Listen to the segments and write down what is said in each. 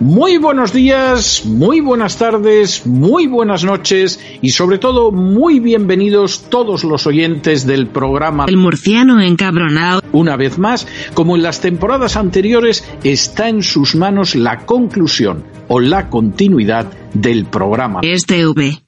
Muy buenos días, muy buenas tardes, muy buenas noches y sobre todo muy bienvenidos todos los oyentes del programa El murciano encabronado. Una vez más, como en las temporadas anteriores, está en sus manos la conclusión o la continuidad del programa. Este V.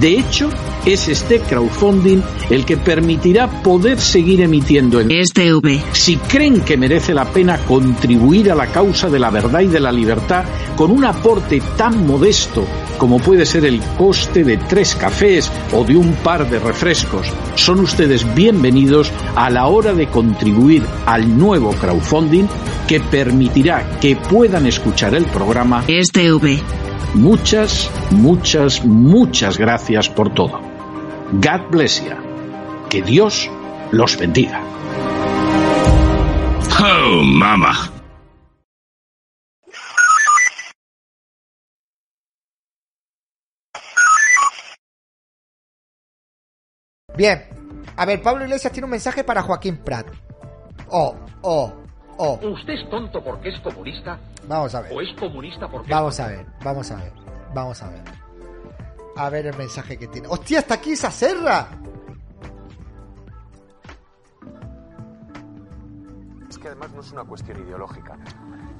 De hecho, es este crowdfunding el que permitirá poder seguir emitiendo en Este V. si creen que merece la pena contribuir a la causa de la verdad y de la libertad con un aporte tan modesto como puede ser el coste de tres cafés o de un par de refrescos, son ustedes bienvenidos a la hora de contribuir al nuevo crowdfunding que permitirá que puedan escuchar el programa. Este V. Muchas, muchas, muchas gracias por todo. God bless you. Que Dios los bendiga. Oh, mama. Bien. A ver, Pablo Iglesias tiene un mensaje para Joaquín Prat. Oh, oh, oh. ¿Usted es tonto porque es comunista? Vamos a ver. ¿O es comunista porque Vamos a ver, vamos a ver, vamos a ver. A ver el mensaje que tiene. ¡Hostia, está aquí esa serra! Es que además no es una cuestión ideológica.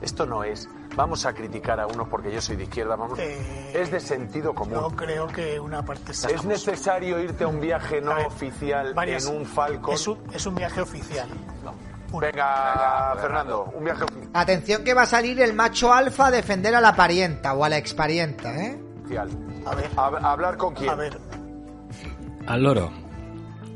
Esto no es, vamos a criticar a uno porque yo soy de izquierda, vamos. Eh, es de sentido común. Yo creo que una parte está. ¿Es necesario irte a un viaje no ver, oficial varias- en un Falcon? Es un, es un viaje oficial. Venga, Fernando, un viaje Atención que va a salir el macho alfa a defender a la parienta o a la exparienta, ¿eh? A ver, A- ¿Hablar con quién? a ver. al loro.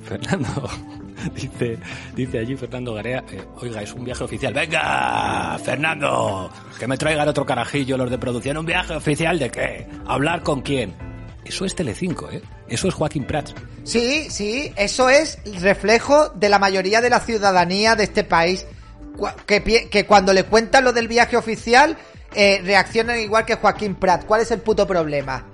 Fernando, dice, dice allí Fernando Garea, eh, oiga, es un viaje oficial. Venga, Fernando, que me traigan otro carajillo los de producción. ¿Un viaje oficial de qué? ¿Hablar con quién? Eso es Telecinco, ¿eh? Eso es Joaquín Prats. Sí, sí, eso es el reflejo de la mayoría de la ciudadanía de este país. Que, que cuando le cuentan lo del viaje oficial, eh, reaccionan igual que Joaquín Prat. ¿Cuál es el puto problema?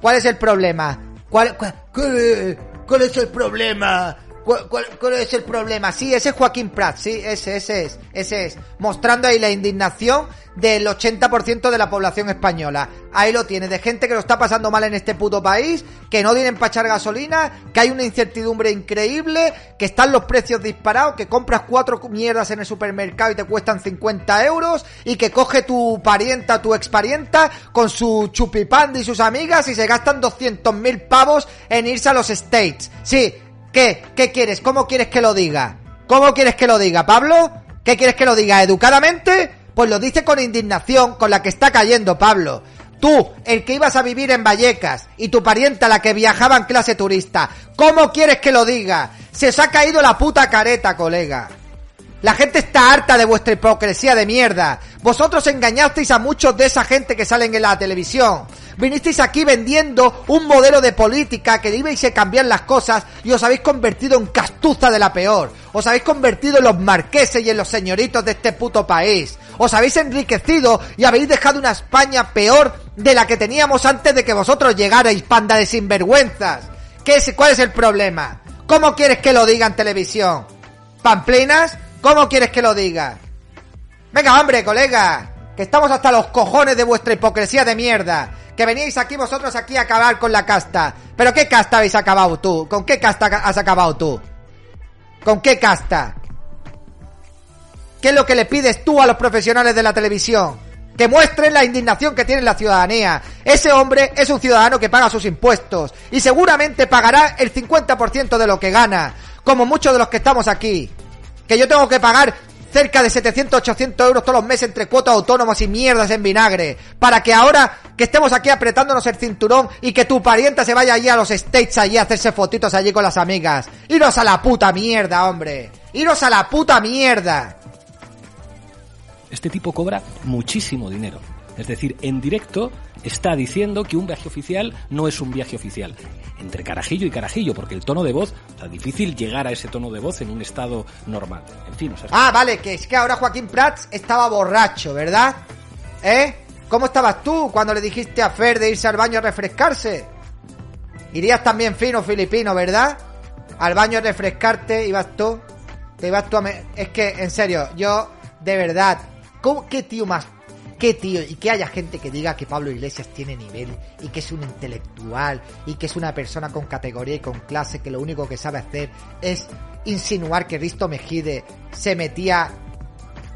¿Cuál es el problema? ¿Cuál, cuál, cuál- cuál es el problema? ¿Cuál, cuál- cuál es el problema? Sí, ese es Joaquín Prat, sí, ese, ese es, ese es. Mostrando ahí la indignación del 80% de la población española. Ahí lo tiene, de gente que lo está pasando mal en este puto país, que no tienen para echar gasolina, que hay una incertidumbre increíble, que están los precios disparados, que compras cuatro mierdas en el supermercado y te cuestan 50 euros, y que coge tu parienta, tu exparienta, con su chupipandi y sus amigas y se gastan 200.000 pavos en irse a los States. Sí, ¿qué? ¿Qué quieres? ¿Cómo quieres que lo diga? ¿Cómo quieres que lo diga, Pablo? ¿Qué quieres que lo diga? ¿Educadamente? Pues lo dice con indignación con la que está cayendo, Pablo. Tú, el que ibas a vivir en Vallecas, y tu parienta, la que viajaba en clase turista, ¿cómo quieres que lo diga? Se os ha caído la puta careta, colega. La gente está harta de vuestra hipocresía de mierda. Vosotros engañasteis a muchos de esa gente que salen en la televisión. Vinisteis aquí vendiendo un modelo de política que ibais a cambiar las cosas y os habéis convertido en castuza de la peor. Os habéis convertido en los marqueses y en los señoritos de este puto país. Os habéis enriquecido y habéis dejado una España peor de la que teníamos antes de que vosotros llegarais, panda de sinvergüenzas. ¿Qué es, ¿Cuál es el problema? ¿Cómo quieres que lo diga en televisión? ¿Pamplinas? ¿Cómo quieres que lo diga? Venga, hombre, colega, que estamos hasta los cojones de vuestra hipocresía de mierda. Que veníais aquí vosotros aquí a acabar con la casta. ¿Pero qué casta habéis acabado tú? ¿Con qué casta has acabado tú? ¿Con qué casta? ¿Qué es lo que le pides tú a los profesionales de la televisión? Que muestren la indignación que tiene la ciudadanía. Ese hombre es un ciudadano que paga sus impuestos y seguramente pagará el 50% de lo que gana, como muchos de los que estamos aquí. Que yo tengo que pagar cerca de 700, 800 euros todos los meses entre cuotas autónomas y mierdas en vinagre, para que ahora que estemos aquí apretándonos el cinturón y que tu parienta se vaya allí a los States allí a hacerse fotitos allí con las amigas. Iros a la puta mierda, hombre. Iros a la puta mierda. Este tipo cobra muchísimo dinero. Es decir, en directo está diciendo que un viaje oficial no es un viaje oficial. Entre carajillo y carajillo, porque el tono de voz, o sea, difícil llegar a ese tono de voz en un estado normal. En fin, o sea, Ah, vale, que es que ahora Joaquín Prats estaba borracho, ¿verdad? ¿Eh? ¿Cómo estabas tú cuando le dijiste a Fer de irse al baño a refrescarse? Irías también fino filipino, ¿verdad? Al baño a refrescarte, ibas tú. Te ibas tú a... me- Es que, en serio, yo, de verdad, ¿cómo, ¿qué tío más... ¿Qué tío? Y que haya gente que diga que Pablo Iglesias tiene nivel y que es un intelectual y que es una persona con categoría y con clase que lo único que sabe hacer es insinuar que Risto Mejide se metía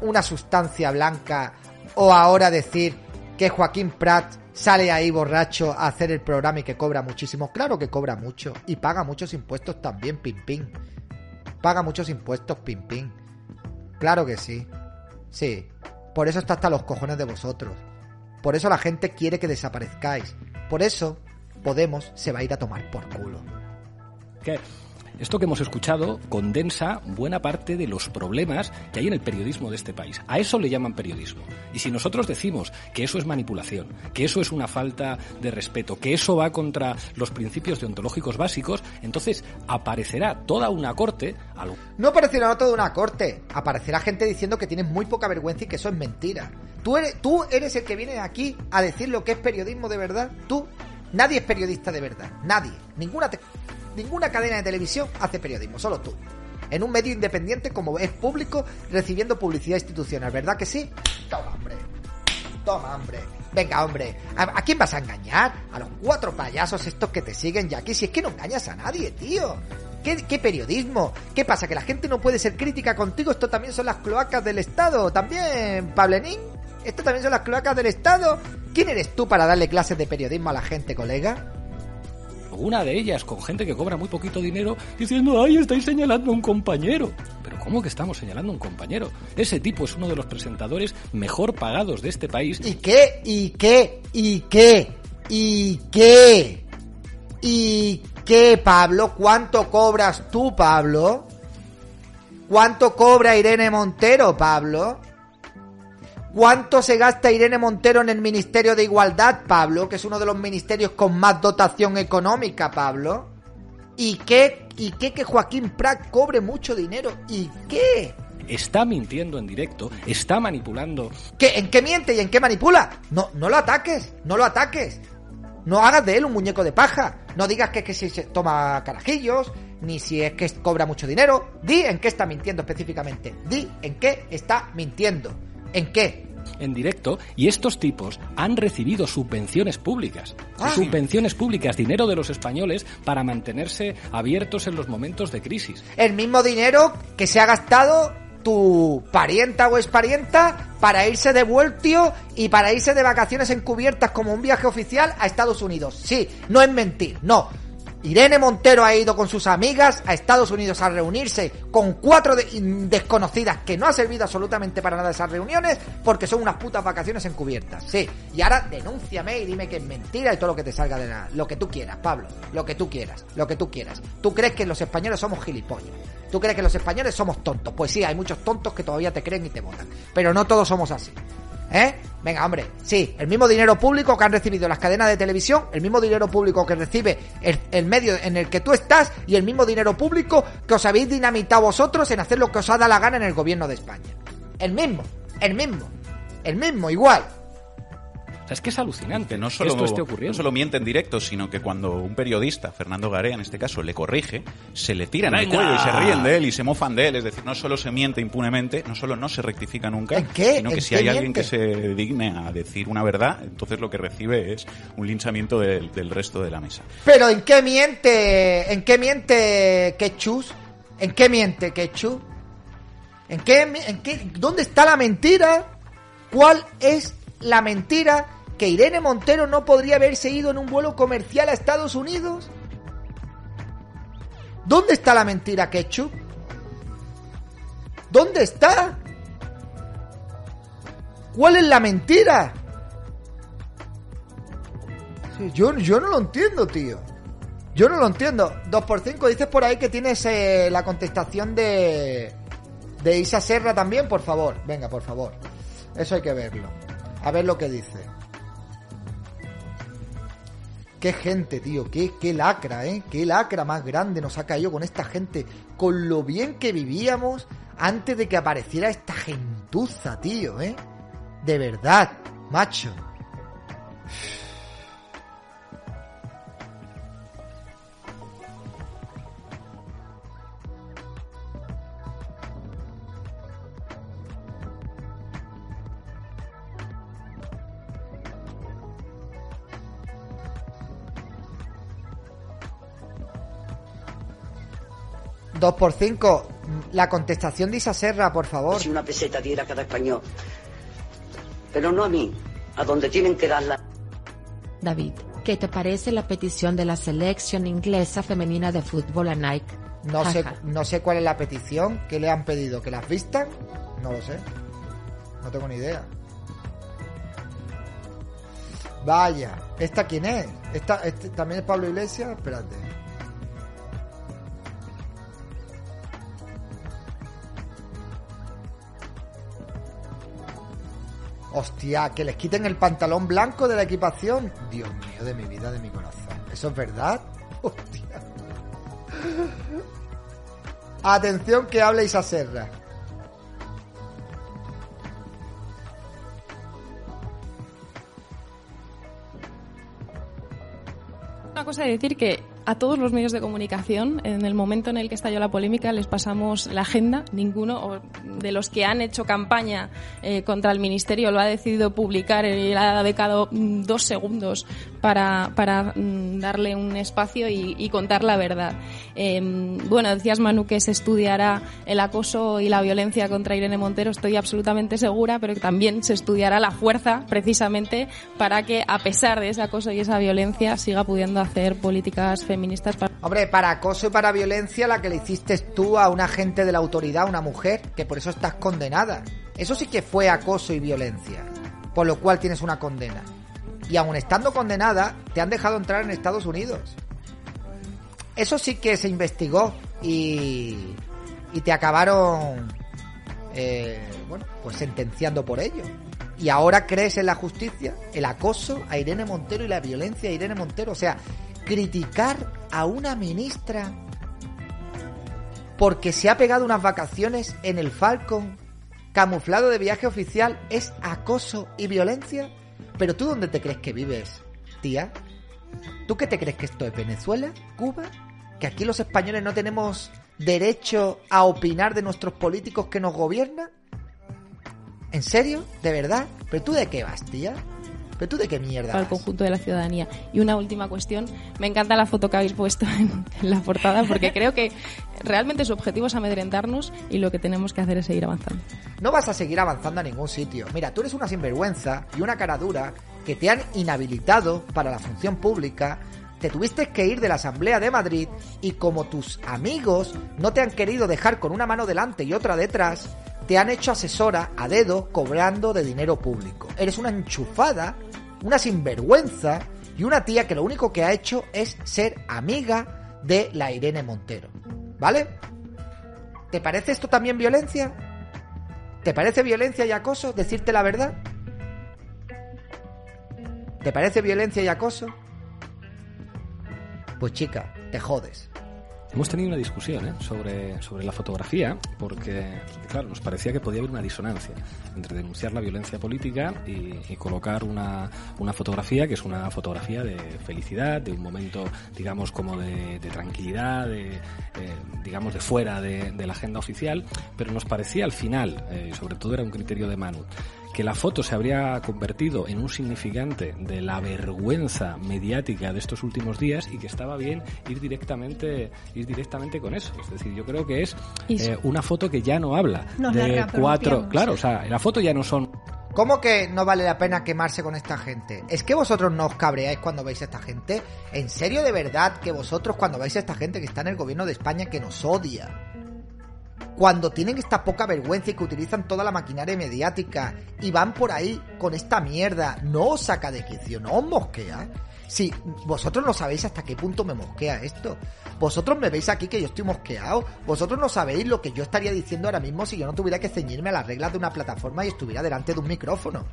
una sustancia blanca o ahora decir que Joaquín Prat sale ahí borracho a hacer el programa y que cobra muchísimo. Claro que cobra mucho y paga muchos impuestos también, pim pim. Paga muchos impuestos, pim pim. Claro que sí. Sí. Por eso está hasta los cojones de vosotros. Por eso la gente quiere que desaparezcáis. Por eso Podemos se va a ir a tomar por culo. que esto que hemos escuchado condensa buena parte de los problemas que hay en el periodismo de este país. A eso le llaman periodismo. Y si nosotros decimos que eso es manipulación, que eso es una falta de respeto, que eso va contra los principios deontológicos básicos, entonces aparecerá toda una corte a No aparecerá toda una corte. Aparecerá gente diciendo que tienes muy poca vergüenza y que eso es mentira. Tú eres, tú eres el que viene aquí a decir lo que es periodismo de verdad. Tú. Nadie es periodista de verdad. Nadie. Ninguna, te- ninguna cadena de televisión hace periodismo. Solo tú. En un medio independiente como es público, recibiendo publicidad institucional. ¿Verdad que sí? Toma, hombre. Toma, hombre. Venga, hombre. ¿A, quién vas a engañar? A los cuatro payasos estos que te siguen ya aquí. Si es que no engañas a nadie, tío. ¿Qué, qué periodismo? ¿Qué pasa? ¿Que la gente no puede ser crítica contigo? Esto también son las cloacas del Estado. También, Pablenín. Esto también son las cloacas del Estado. ¿Quién eres tú para darle clases de periodismo a la gente, colega? Una de ellas con gente que cobra muy poquito dinero diciendo, ay, estáis señalando a un compañero. Pero ¿cómo que estamos señalando a un compañero? Ese tipo es uno de los presentadores mejor pagados de este país. ¿Y qué? ¿Y qué? ¿Y qué? ¿Y qué? ¿Y qué, Pablo? ¿Cuánto cobras tú, Pablo? ¿Cuánto cobra Irene Montero, Pablo? ¿Cuánto se gasta Irene Montero en el Ministerio de Igualdad, Pablo? Que es uno de los ministerios con más dotación económica, Pablo. ¿Y qué? ¿Y qué que Joaquín Prat cobre mucho dinero? ¿Y qué? Está mintiendo en directo, está manipulando. ¿Qué, ¿En qué miente y en qué manipula? No, no lo ataques, no lo ataques. No hagas de él un muñeco de paja. No digas que es que si se toma carajillos, ni si es que cobra mucho dinero. Di en qué está mintiendo específicamente. Di en qué está mintiendo. ¿En qué? en directo y estos tipos han recibido subvenciones públicas. Subvenciones públicas, dinero de los españoles para mantenerse abiertos en los momentos de crisis. El mismo dinero que se ha gastado tu parienta o exparienta para irse de vueltio y para irse de vacaciones encubiertas como un viaje oficial a Estados Unidos. Sí, no es mentir, no. Irene Montero ha ido con sus amigas a Estados Unidos a reunirse con cuatro de- desconocidas que no ha servido absolutamente para nada esas reuniones porque son unas putas vacaciones encubiertas. Sí, y ahora denúnciame y dime que es mentira y todo lo que te salga de la... Lo que tú quieras, Pablo. Lo que tú quieras, lo que tú quieras. ¿Tú crees que los españoles somos gilipollas? ¿Tú crees que los españoles somos tontos? Pues sí, hay muchos tontos que todavía te creen y te votan. Pero no todos somos así. ¿Eh? Venga, hombre, sí, el mismo dinero público que han recibido las cadenas de televisión, el mismo dinero público que recibe el, el medio en el que tú estás y el mismo dinero público que os habéis dinamitado vosotros en hacer lo que os ha dado la gana en el gobierno de España. El mismo, el mismo, el mismo, igual. Sea, es que es alucinante no que solo, esto esté no ocurriendo. solo miente en directo, sino que cuando un periodista, Fernando Garea en este caso, le corrige, se le tiran al cuello y se ríen de él y se mofan de él. Es decir, no solo se miente impunemente, no solo no se rectifica nunca, ¿En qué? sino que ¿En si hay alguien que se digne a decir una verdad, entonces lo que recibe es un linchamiento del, del resto de la mesa. Pero ¿en qué miente? ¿En qué miente Quechus? ¿En qué miente Quechus? ¿En qué, en qué, dónde está la mentira? ¿Cuál es la mentira que Irene Montero no podría haberse ido en un vuelo comercial a Estados Unidos? ¿Dónde está la mentira, Ketchup? ¿Dónde está? ¿Cuál es la mentira? Yo, yo no lo entiendo, tío. Yo no lo entiendo. 2x5, dices por ahí que tienes eh, la contestación de, de Isa Serra también, por favor. Venga, por favor. Eso hay que verlo. A ver lo que dice. Qué gente, tío, qué, qué lacra, ¿eh? Qué lacra más grande nos ha caído con esta gente. Con lo bien que vivíamos antes de que apareciera esta gentuza, tío, ¿eh? De verdad, macho. Dos por cinco. La contestación de Isa Serra, por favor. Si una peseta diera cada español. Pero no a mí, a donde tienen que darla. David, ¿qué te parece la petición de la selección inglesa femenina de fútbol a Nike? No sé, no sé cuál es la petición. ¿Qué le han pedido? ¿Que las vistan? No lo sé. No tengo ni idea. Vaya, ¿esta quién es? ¿Esta, este, ¿También es Pablo Iglesias? Espérate. Hostia, que les quiten el pantalón blanco de la equipación. Dios mío, de mi vida, de mi corazón. ¿Eso es verdad? Hostia. Atención que habla Isa Serra. Una cosa de decir que a todos los medios de comunicación, en el momento en el que estalló la polémica, les pasamos la agenda. Ninguno de los que han hecho campaña eh, contra el ministerio lo ha decidido publicar y ha dedicado mm, dos segundos para, mm, darle un espacio y, contar la verdad. Eh, bueno, decías Manu que se estudiará el acoso y la violencia contra Irene Montero. Estoy absolutamente segura, pero que también se estudiará la fuerza precisamente para que, a pesar de ese acoso y esa violencia, siga pudiendo hacer políticas feministas. Para... Hombre, para acoso y para violencia, la que le hiciste tú a un agente de la autoridad, una mujer, que por eso estás condenada. Eso sí que fue acoso y violencia, por lo cual tienes una condena. Y aun estando condenada, te han dejado entrar en Estados Unidos. Eso sí que se investigó y, y te acabaron, eh, bueno, pues sentenciando por ello. Y ahora crees en la justicia, el acoso a Irene Montero y la violencia a Irene Montero. O sea, criticar a una ministra porque se ha pegado unas vacaciones en el Falcon camuflado de viaje oficial es acoso y violencia. Pero tú dónde te crees que vives, tía? ¿Tú qué te crees que esto es Venezuela? ¿Cuba? ¿Que aquí los españoles no tenemos derecho a opinar de nuestros políticos que nos gobiernan? ¿En serio? ¿De verdad? ¿Pero tú de qué vas, tía? ¿Pero tú de qué mierda vas? conjunto de la ciudadanía. Y una última cuestión. Me encanta la foto que habéis puesto en, en la portada porque creo que realmente su objetivo es amedrentarnos y lo que tenemos que hacer es seguir avanzando. No vas a seguir avanzando a ningún sitio. Mira, tú eres una sinvergüenza y una cara dura que te han inhabilitado para la función pública. Te tuviste que ir de la Asamblea de Madrid y como tus amigos no te han querido dejar con una mano delante y otra detrás, te han hecho asesora a dedo cobrando de dinero público. Eres una enchufada, una sinvergüenza y una tía que lo único que ha hecho es ser amiga de la Irene Montero. ¿Vale? ¿Te parece esto también violencia? ¿Te parece violencia y acoso decirte la verdad? ¿Te parece violencia y acoso? Pues chica, te jodes. Hemos tenido una discusión ¿eh? sobre, sobre la fotografía, porque, claro, nos parecía que podía haber una disonancia entre denunciar la violencia política y, y colocar una, una fotografía que es una fotografía de felicidad, de un momento, digamos, como de, tranquilidad, de, eh, digamos, de fuera de, de la agenda oficial, pero nos parecía al final, eh, sobre todo era un criterio de Manu, que la foto se habría convertido en un significante de la vergüenza mediática de estos últimos días y que estaba bien ir directamente ir directamente con eso. Es decir, yo creo que es eh, una foto que ya no habla Nos de cuatro. Claro, o sea, la foto ya no son ¿Cómo que no vale la pena quemarse con esta gente? ¿Es que vosotros no os cabreáis cuando veis a esta gente? ¿En serio de verdad que vosotros cuando veis a esta gente que está en el gobierno de España que nos odia? Cuando tienen esta poca vergüenza y que utilizan toda la maquinaria mediática y van por ahí con esta mierda, no os saca de quicio, no os mosquea. Si vosotros no sabéis hasta qué punto me mosquea esto. Vosotros me veis aquí que yo estoy mosqueado. Vosotros no sabéis lo que yo estaría diciendo ahora mismo si yo no tuviera que ceñirme a las reglas de una plataforma y estuviera delante de un micrófono.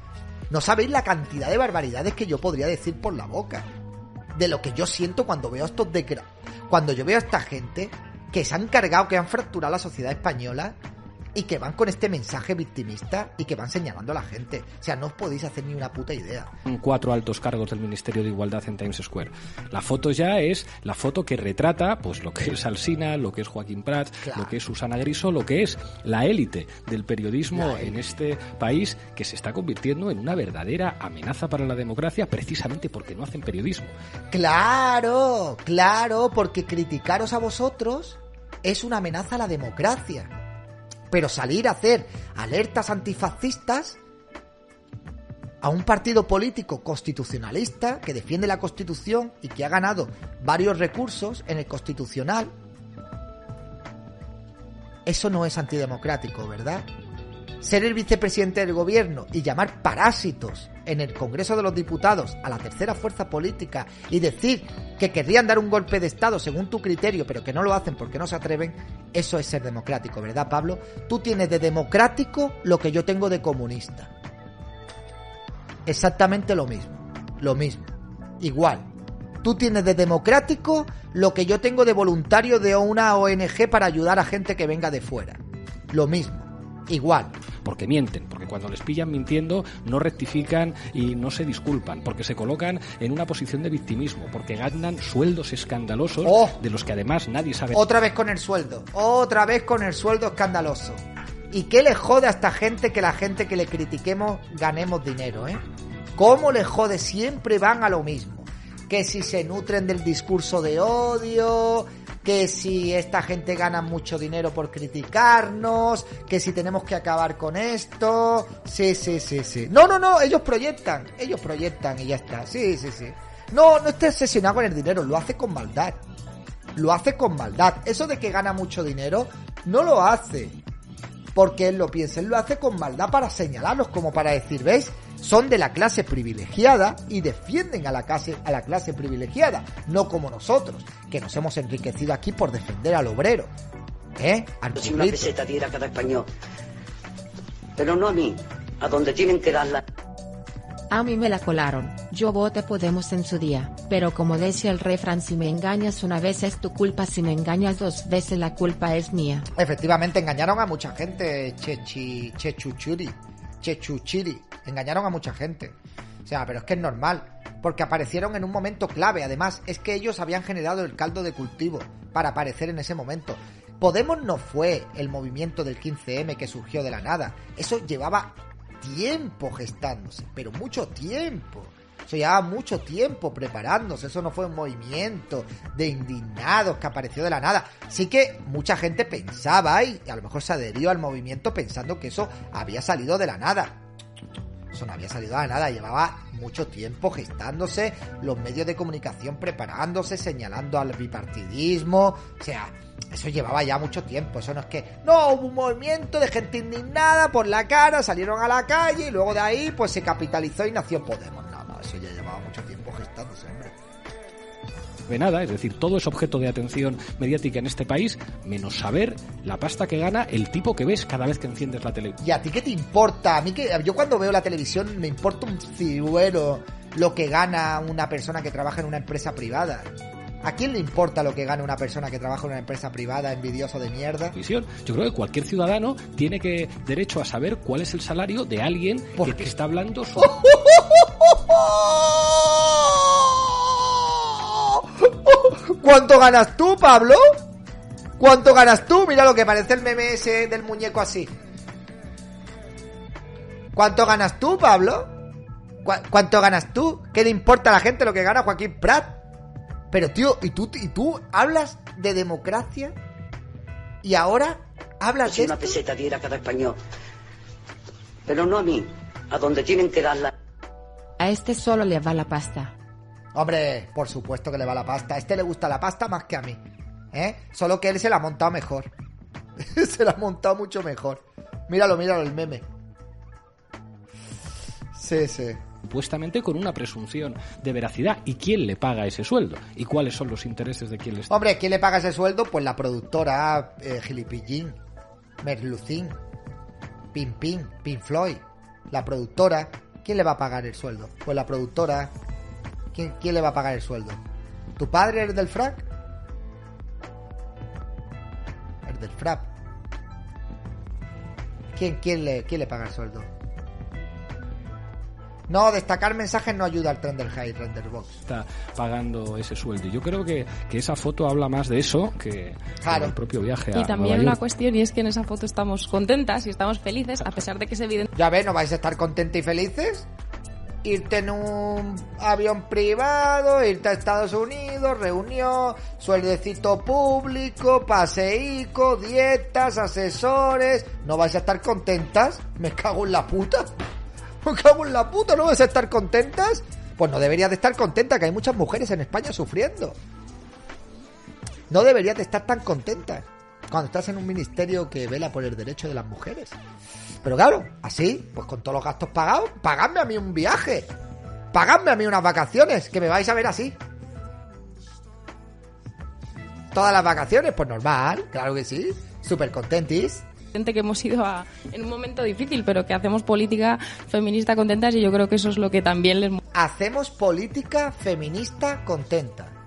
No sabéis la cantidad de barbaridades que yo podría decir por la boca. De lo que yo siento cuando veo estos desgra... Cuando yo veo a esta gente que se han cargado, que han fracturado la sociedad española y que van con este mensaje victimista y que van señalando a la gente. O sea, no os podéis hacer ni una puta idea. cuatro altos cargos del Ministerio de Igualdad en Times Square. La foto ya es la foto que retrata pues lo que es Alsina, lo que es Joaquín Prat, lo que es Susana Griso, lo que es la élite del periodismo en este país que se está convirtiendo en una verdadera amenaza para la democracia precisamente porque no hacen periodismo. Claro, claro, porque criticaros a vosotros es una amenaza a la democracia. Pero salir a hacer alertas antifascistas a un partido político constitucionalista que defiende la Constitución y que ha ganado varios recursos en el Constitucional, eso no es antidemocrático, ¿verdad? Ser el vicepresidente del gobierno y llamar parásitos en el Congreso de los Diputados a la tercera fuerza política y decir que querrían dar un golpe de Estado según tu criterio, pero que no lo hacen porque no se atreven, eso es ser democrático, ¿verdad, Pablo? Tú tienes de democrático lo que yo tengo de comunista. Exactamente lo mismo. Lo mismo. Igual. Tú tienes de democrático lo que yo tengo de voluntario de una ONG para ayudar a gente que venga de fuera. Lo mismo igual. Porque mienten, porque cuando les pillan mintiendo no rectifican y no se disculpan, porque se colocan en una posición de victimismo, porque ganan sueldos escandalosos Oh. de los que además nadie sabe. Otra vez con el sueldo. Otra vez con el sueldo escandaloso. ¿Y qué le jode a esta gente que la gente que le critiquemos ganemos dinero, eh? ¿Cómo le jode? Siempre van a lo mismo. Que si se nutren del discurso de odio, que si esta gente gana mucho dinero por criticarnos, que si tenemos que acabar con esto. Sí, sí, sí, sí. No, no, no, ellos proyectan, ellos proyectan y ya está. Sí, sí, sí. No, no esté obsesionado con el dinero, lo hace con maldad. Lo hace con maldad. Eso de que gana mucho dinero, no lo hace porque él lo piensa, él lo hace con maldad para señalarlos, como para decir, ¿veis? Son de la clase privilegiada y defienden a la clase, a la clase privilegiada, no como nosotros, que nos hemos enriquecido aquí por defender al obrero. ¿Eh? Al Si una peseta diera cada español. Pero no a mí, a donde tienen que darla. A mí me la colaron. Yo voté Podemos en su día, pero como decía el refrán, si me engañas una vez es tu culpa, si me engañas dos veces la culpa es mía. Efectivamente, engañaron a mucha gente, Chechi, Chechuchuri, Chechuchiri, engañaron a mucha gente. O sea, pero es que es normal, porque aparecieron en un momento clave. Además, es que ellos habían generado el caldo de cultivo para aparecer en ese momento. Podemos no fue el movimiento del 15M que surgió de la nada. Eso llevaba tiempo gestándose, pero mucho tiempo. Eso llevaba mucho tiempo preparándose. Eso no fue un movimiento de indignados que apareció de la nada. Sí que mucha gente pensaba y a lo mejor se adherió al movimiento pensando que eso había salido de la nada. Eso no había salido de nada, llevaba mucho tiempo gestándose, los medios de comunicación preparándose, señalando al bipartidismo, o sea, eso llevaba ya mucho tiempo, eso no es que, no, hubo un movimiento de gente indignada por la cara, salieron a la calle y luego de ahí pues se capitalizó y nació Podemos, no, no, eso ya llevaba mucho tiempo gestándose, hombre. De nada, es decir, todo es objeto de atención mediática en este país, menos saber la pasta que gana el tipo que ves cada vez que enciendes la tele. ¿Y a ti qué te importa? A mí que yo cuando veo la televisión me importa un ciruelo lo que gana una persona que trabaja en una empresa privada. ¿A quién le importa lo que gana una persona que trabaja en una empresa privada, envidioso de mierda? Visión. Yo creo que cualquier ciudadano tiene que derecho a saber cuál es el salario de alguien que, que está hablando sobre... ¿Cuánto ganas tú, Pablo? ¿Cuánto ganas tú? Mira lo que parece el meme ese del muñeco así. ¿Cuánto ganas tú, Pablo? ¿Cu- ¿Cuánto ganas tú? ¿Qué le importa a la gente lo que gana Joaquín Prat? Pero tío, ¿y tú, y tú hablas de democracia? ¿Y ahora hablas Si de una esto? peseta diera cada español. Pero no a mí, a donde tienen que darla. A este solo le va la pasta. Hombre, por supuesto que le va la pasta. A este le gusta la pasta más que a mí. ¿Eh? Solo que él se la ha montado mejor. se la ha montado mucho mejor. Míralo, míralo el meme. Sí, sí. supuestamente con una presunción de veracidad. ¿Y quién le paga ese sueldo? ¿Y cuáles son los intereses de quién le está? Hombre, ¿quién le paga ese sueldo? Pues la productora eh, Gilipillín, Merlucín, Pin Pin, Pin Floyd, la productora. ¿Quién le va a pagar el sueldo? Pues la productora. ¿Quién, quién le va a pagar el sueldo? ¿Tu padre es del frac? El del frap. ¿Quién, quién, le, ¿Quién le paga el sueldo? No, destacar mensajes no ayuda al Trender High Renderbox. está pagando ese sueldo. Y yo creo que, que esa foto habla más de eso que, Claro. del propio viaje a Y también Nueva una York. cuestión, y es que en esa foto estamos contentas y estamos felices, a pesar de que es evidente Ya ves, ¿no vais a estar contentos y felices? Irte en un avión privado, irte a Estados Unidos, reunión, sueldecito público, paseico, dietas, asesores. ¿No vais a estar contentas? Me cago en la puta. Me cago en la puta, ¿no vais a estar contentas? Pues no deberías de estar contenta, que hay muchas mujeres en España sufriendo. No deberías de estar tan contenta cuando estás en un ministerio que vela por el derecho de las mujeres. Pero claro, así, pues con todos los gastos pagados, pagadme a mí un viaje. Pagadme a mí unas vacaciones, que me vais a ver así. Todas las vacaciones, pues normal, claro que sí. Súper contentis. que hemos ido a, en un momento difícil, pero que hacemos política feminista contentas y yo creo que eso es lo que también les Hacemos política feminista contenta.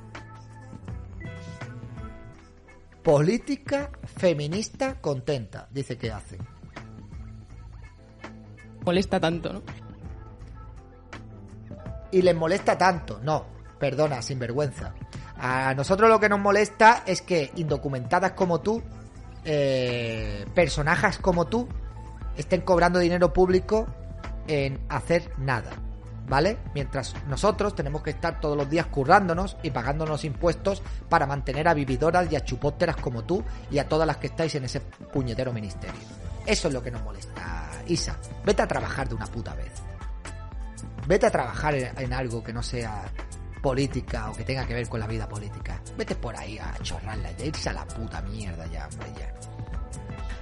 Política feminista contenta, dice que hacen. molesta tanto, ¿no? y les molesta tanto. No, perdona, sinvergüenza. A nosotros lo que nos molesta es que indocumentadas como tú, eh, personajes como tú, estén cobrando dinero público en hacer nada. ¿Vale? Mientras nosotros tenemos que estar todos los días currándonos y pagándonos impuestos para mantener a vividoras y a chupóteras como tú y a todas las que estáis en ese puñetero ministerio. Eso es lo que nos molesta. Isa, vete a trabajar de una puta vez. Vete a trabajar en, algo que no sea política o que tenga que ver con la vida política. Vete por ahí a chorrarla y a irse a la puta mierda ya, hombre, ya.